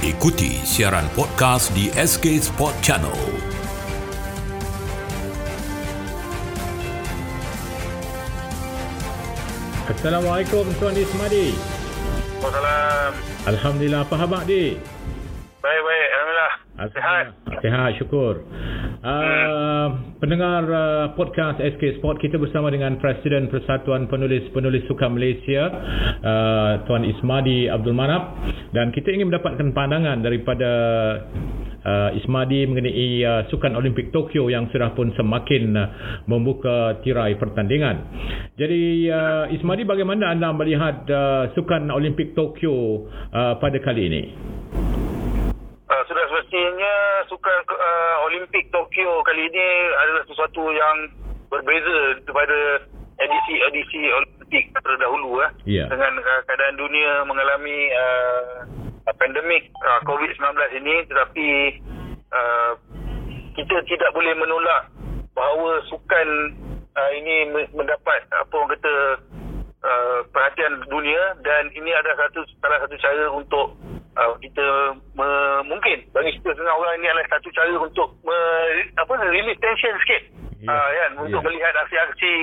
Ikuti siaran podcast di SK Sport Channel. Assalamualaikum Tuan Ismadi. Waalaikumsalam. Alhamdulillah apa khabar di? Baik-baik. Alhamdulillah. Sihat. Sihat, syukur. Uh, pendengar uh, podcast SK Sport kita bersama dengan Presiden Persatuan Penulis-Penulis Sukan Malaysia uh, Tuan Ismadi Abdul Manap dan kita ingin mendapatkan pandangan daripada uh, Ismadi mengenai uh, Sukan Olimpik Tokyo yang sudah pun semakin uh, membuka tirai pertandingan. Jadi uh, Ismadi bagaimana anda melihat uh, Sukan Olimpik Tokyo uh, pada kali ini? Uh, sudah semestinya sukan uh, Olimpik Tokyo kali ini adalah sesuatu yang berbeza daripada edisi-edisi Olimpik terdahulu eh. Ya. Dengan uh, keadaan dunia mengalami uh, pandemik uh, COVID-19 ini tetapi uh, kita tidak boleh menolak bahawa sukan uh, ini me- mendapat apa orang kata uh, perhatian dunia dan ini adalah satu salah satu cara untuk uh, kita me- mungkin bagi kita setengah orang ini adalah satu cara untuk me, apa release tension sikit Ya. uh, kan untuk Ya. melihat aksi-aksi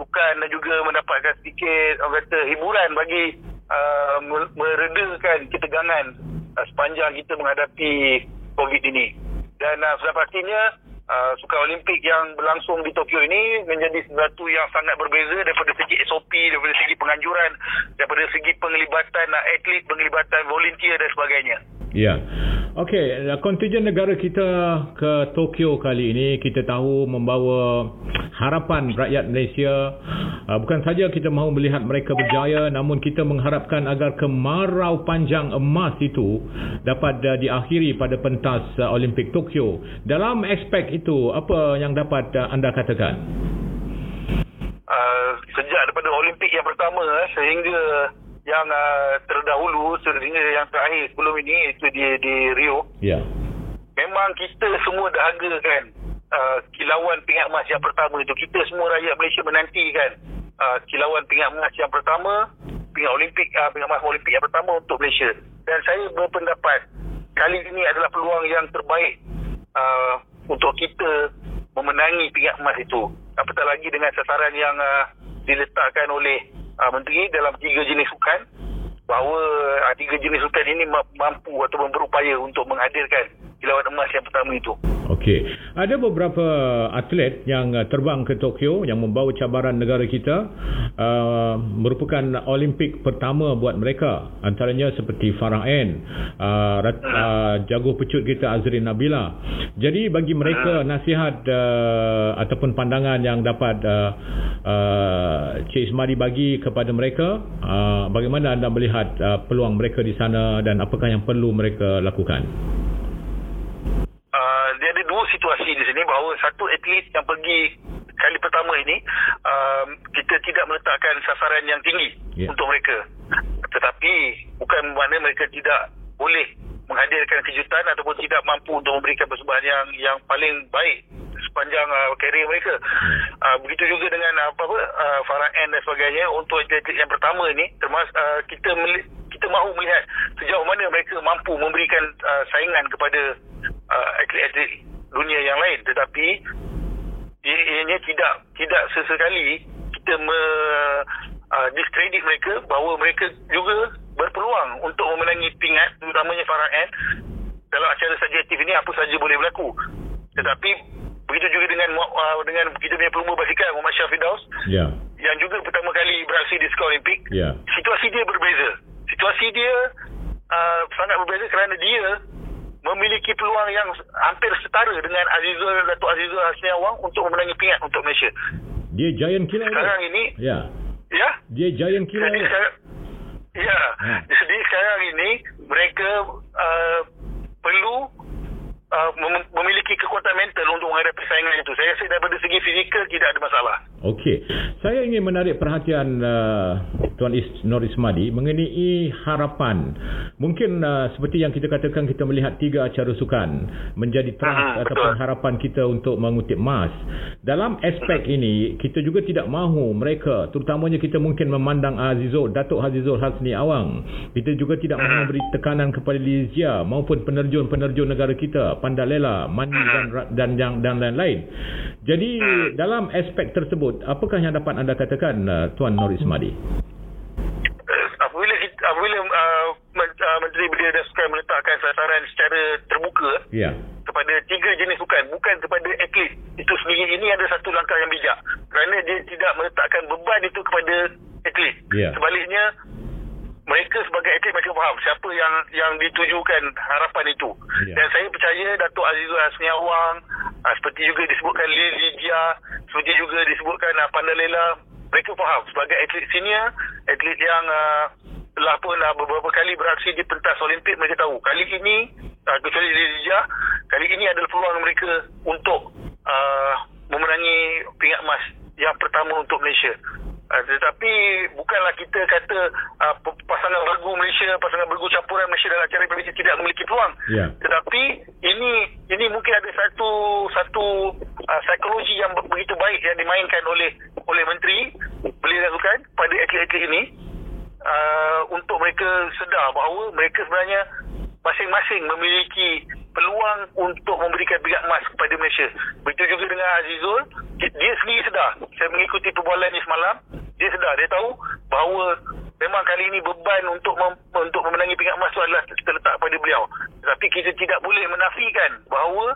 bukan dan juga mendapatkan sedikit orang kata hiburan bagi uh, me- meredakan ketegangan uh, sepanjang kita menghadapi COVID ini dan uh, sudah pastinya uh, Sukan Olimpik yang berlangsung di Tokyo ini menjadi sesuatu yang sangat berbeza daripada segi SOP, daripada segi penganjuran, daripada segi penglibatan uh, atlet, penglibatan volunteer dan sebagainya. Ya. Okey, kontingen negara kita ke Tokyo kali ini kita tahu membawa harapan rakyat Malaysia. Uh, bukan saja kita mahu melihat mereka berjaya namun kita mengharapkan agar kemarau panjang emas itu dapat uh, diakhiri pada pentas uh, Olimpik Tokyo. Dalam aspek itu apa yang dapat anda katakan? Uh, sejak daripada Olimpik yang pertama eh, sehingga yang uh, terdahulu sehingga yang terakhir sebelum ini itu di di Rio Ya. memang kita semua dahagakan uh, kilauan pingat emas yang pertama itu. Kita semua rakyat Malaysia menantikan uh, kilauan pingat emas yang pertama, pingat Olimpik, uh, pingat emas Olimpik yang pertama untuk Malaysia. Dan saya berpendapat kali ini adalah peluang yang terbaik uh, untuk kita memenangi pingat emas itu. Apatah lagi dengan sasaran yang uh, diletakkan oleh uh, menteri dalam tiga jenis sukan bahawa uh, tiga jenis sukan ini ma- mampu atau berupaya untuk menghadirkan kilauan emas yang pertama itu. Okey. Ada beberapa atlet yang uh, terbang ke Tokyo yang membawa cabaran negara kita uh, merupakan Olimpik pertama buat mereka. Antaranya seperti Farah N, uh, rat, uh, jago pecut kita Azrin Nabila. Jadi bagi mereka nasihat uh, ataupun pandangan yang dapat uh, uh, Cik Ismadi bagi kepada mereka, uh, bagaimana anda melihat uh, peluang mereka di sana dan apakah yang perlu mereka lakukan? Uh, ada dua situasi di sini bahawa satu atlet yang pergi kali pertama ini um, kita tidak meletakkan sasaran yang tinggi yeah. untuk mereka tetapi bukan bermakna mereka tidak boleh menghadirkan kejutan ataupun tidak mampu untuk memberikan persembahan yang yang paling baik sepanjang uh, karier mereka. Uh, begitu juga dengan apa apa uh, Farah N dan sebagainya untuk atlet yang pertama ini termasuk uh, kita meli- kita mahu melihat sejauh mana mereka mampu memberikan uh, saingan kepada uh, atlet-atlet dunia yang lain. Tetapi ia- ianya tidak tidak sesekali kita me, uh, discredit mereka bahawa mereka juga berpeluang untuk memenangi pingat terutamanya Farah N. Dalam acara subjektif ini apa saja boleh berlaku. Tetapi begitu juga dengan uh, dengan kita punya pelumba basikal Muhammad Syafidaus Ya. yang juga pertama kali beraksi di Sukan Olimpik. Ya. situasi dia berbeza. Situasi dia uh, sangat berbeza kerana dia memiliki peluang yang hampir setara dengan Azizul Datuk Azizul Hasni Awang untuk memenangi pingat untuk Malaysia. Dia giant killer. Sekarang ini, Ya. ya, Dia giant killer. jadi sekarang, ya, Hmm. jadi sekarang ini mereka uh, perlu uh, mem- memiliki kekuatan mental untuk menghadapi saingan itu. Saya rasa daripada segi fizikal tidak ada masalah. Okey. Saya ingin menarik perhatian uh, Tuan Is, Nur Ismadi mengenai harapan. Mungkin uh, seperti yang kita katakan kita melihat tiga acara sukan menjadi trust Hmm, ataupun betul. harapan kita untuk mengutip emas. Dalam aspek ini kita juga tidak mahu mereka terutamanya kita mungkin memandang Azizul Datuk Azizul Hasni Awang. Kita juga tidak mahu memberi tekanan kepada Lizia maupun penerjun-penerjun negara kita Pandalela, Mandi dan dan yang dan lain-lain. Jadi dalam aspek tersebut apakah yang dapat anda katakan uh, Tuan Nur Ismadi? Uh, apabila kita, apabila uh, Men- uh, Menteri Belia dan Sukan meletakkan sasaran secara terbuka Ya. kepada tiga jenis sukan bukan kepada atlet itu sendiri ini ada satu langkah yang bijak kerana dia tidak meletakkan beban itu kepada atlet Ya. sebaliknya mereka sebagai atlet mereka faham siapa yang yang ditujukan harapan itu Ya. dan saya percaya Datuk Azizul Hasni Awang uh, seperti juga disebutkan Lil Lijia seperti juga disebutkan uh, Pandalela mereka faham sebagai atlet senior atlet yang uh, telah pun uh, beberapa kali beraksi di pentas Olimpik mereka tahu kali ini uh, kecuali Lijia kali ini adalah peluang mereka untuk uh, memenangi pingat emas yang pertama untuk Malaysia Uh, tetapi bukanlah kita kata uh, pasangan bergu Malaysia, pasangan bergu campuran Malaysia dalam acara Malaysia tidak memiliki peluang. Ya. Tetapi ini ini mungkin ada satu satu uh, psikologi yang be- begitu baik yang dimainkan oleh oleh menteri Belia dan Sukan pada atlet-atlet ini uh, untuk mereka sedar bahawa mereka sebenarnya masing-masing memiliki peluang untuk memberikan pingat emas kepada Malaysia. Begitu juga dengan Azizul, di- dia sendiri sedar. Saya mengikuti perbualan ni semalam, dia sedar, dia tahu bahawa memang kali ini beban untuk mem- untuk memenangi pingat emas itu adalah terletak pada beliau. Tetapi kita tidak boleh menafikan bahawa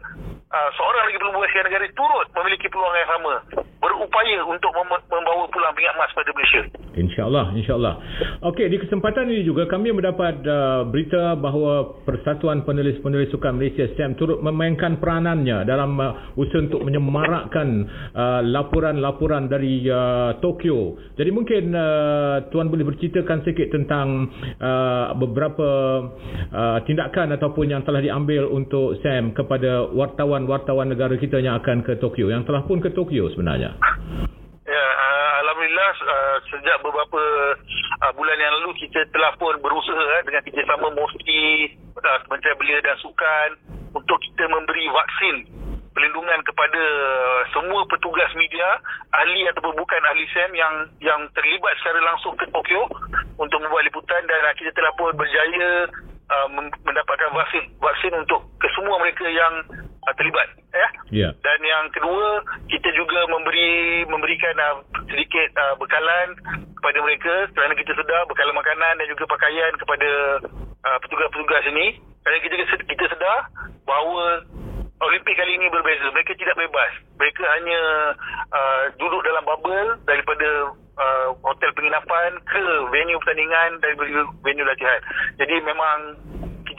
uh, seorang lagi pelumbu Asia negara turut memiliki peluang yang sama berupaya untuk mem- membawa pulang pingat emas pada Malaysia. InsyaAllah, insyaAllah. Okey, di kesempatan ini juga kami mendapat uh, berita bahawa Persatuan Penulis-Penulis Sukan Malaysia STEM turut memainkan peranannya dalam uh, usaha untuk menyemarakkan uh, laporan-laporan dari uh, Tokyo. Jadi mungkin uh, Tuan boleh berceritakan sikit tentang uh, beberapa uh, tindakan ataupun yang telah diambil untuk STEM kepada wartawan-wartawan negara kita yang akan ke Tokyo, yang telah pun ke Tokyo sebenarnya. Ya, uh, alhamdulillah uh, sejak beberapa uh, bulan yang lalu kita telah pun berusaha uh, dengan kerjasama uh, Kementerian Belia dan Sukan untuk kita memberi vaksin pelindungan kepada semua petugas media, ahli ataupun bukan ahli SEM yang yang terlibat secara langsung ke Tokyo untuk membuat liputan dan kita telah pun berjaya mendapatkan vaksin vaksin untuk ke semua mereka yang uh, terlibat ya. Ya. Dan yang kedua, kita juga memberi memberikan uh, sedikit uh, bekalan kepada mereka kerana kita sedar bekalan makanan dan juga pakaian kepada uh, petugas-petugas ini. Kerana kita kita sedar bahawa Olimpik kali ini berbeza. Mereka tidak bebas. Mereka hanya uh, duduk dalam bubble daripada uh, hotel penginapan ke venue pertandingan dan venue latihan. Jadi memang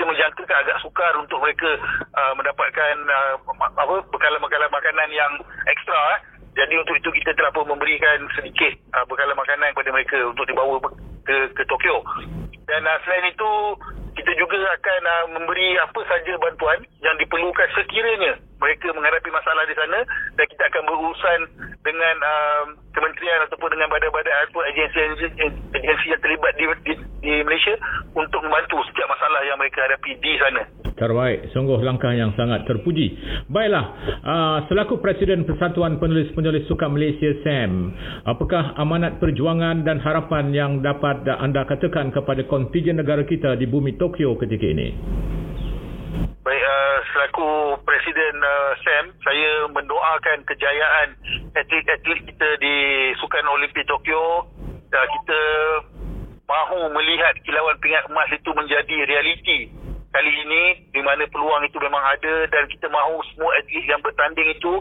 kita menjangkakan agak sukar untuk mereka uh, mendapatkan uh, apa bekalan-bekalan makanan yang ekstra eh. Jadi untuk itu kita telah pun memberikan sedikit uh, bekalan makanan kepada mereka untuk dibawa ke ke Tokyo. Dan uh, selain itu kita juga akan uh, memberi apa saja bantuan yang diperlukan sekiranya mereka menghadapi masalah di sana dan kita akan berurusan dengan uh, kementerian ataupun dengan badan-badan ataupun agensi-agensi agensi yang terlibat di, di Malaysia untuk membantu setiap masalah yang mereka hadapi di sana. Terbaik, sungguh langkah yang sangat terpuji. Baiklah, uh, selaku Presiden Persatuan Penulis-Penulis Sukan Malaysia SAM, apakah amanat perjuangan dan harapan yang dapat anda katakan kepada kontijen negara kita di bumi Tokyo ketika ini? Baik, uh, selaku Presiden uh, SAM, saya mendoakan kejayaan atlet-atlet kita di Sukan Olimpik Tokyo. Uh, kita mahu melihat kilauan pingat emas itu menjadi realiti kali ini di mana peluang itu memang ada dan kita mahu semua atlet yang bertanding itu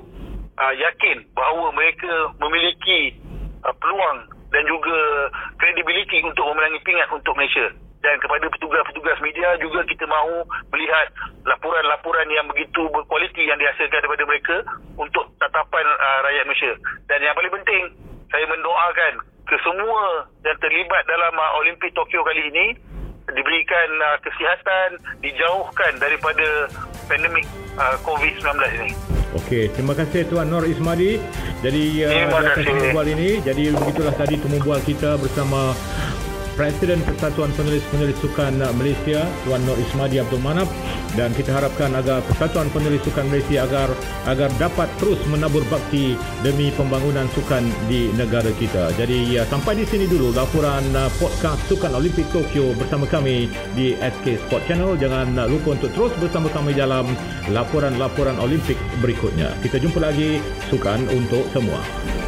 uh, yakin bahawa mereka memiliki uh, peluang dan juga kredibiliti untuk memenangi pingat untuk Malaysia. Dan kepada petugas-petugas media juga kita mahu melihat laporan-laporan yang begitu berkualiti yang dihasilkan daripada mereka untuk tatapan uh, rakyat Malaysia. Dan yang paling penting, saya mendoakan ke semua yang terlibat dalam uh, Olimpik Tokyo kali ini diberikan uh, kesihatan, dijauhkan daripada pandemik uh, COVID-19 ini. Okey, terima kasih Tuan Nur Ismadi. Jadi uh, Terima kasih. temu bual ini, jadi begitulah tadi temu bual kita bersama Presiden Persatuan Penulis-Penulis Sukan Malaysia Tuan Nur Ismadi Abdul Manap dan kita harapkan agar Persatuan Penulis Sukan Malaysia agar agar dapat terus menabur bakti demi pembangunan sukan di negara kita. Jadi ya, sampai di sini dulu laporan uh, podcast Sukan Olimpik Tokyo bersama kami di SK Sport Channel. Jangan uh, lupa untuk terus bersama kami dalam laporan-laporan Olimpik berikutnya. Kita jumpa lagi sukan untuk semua.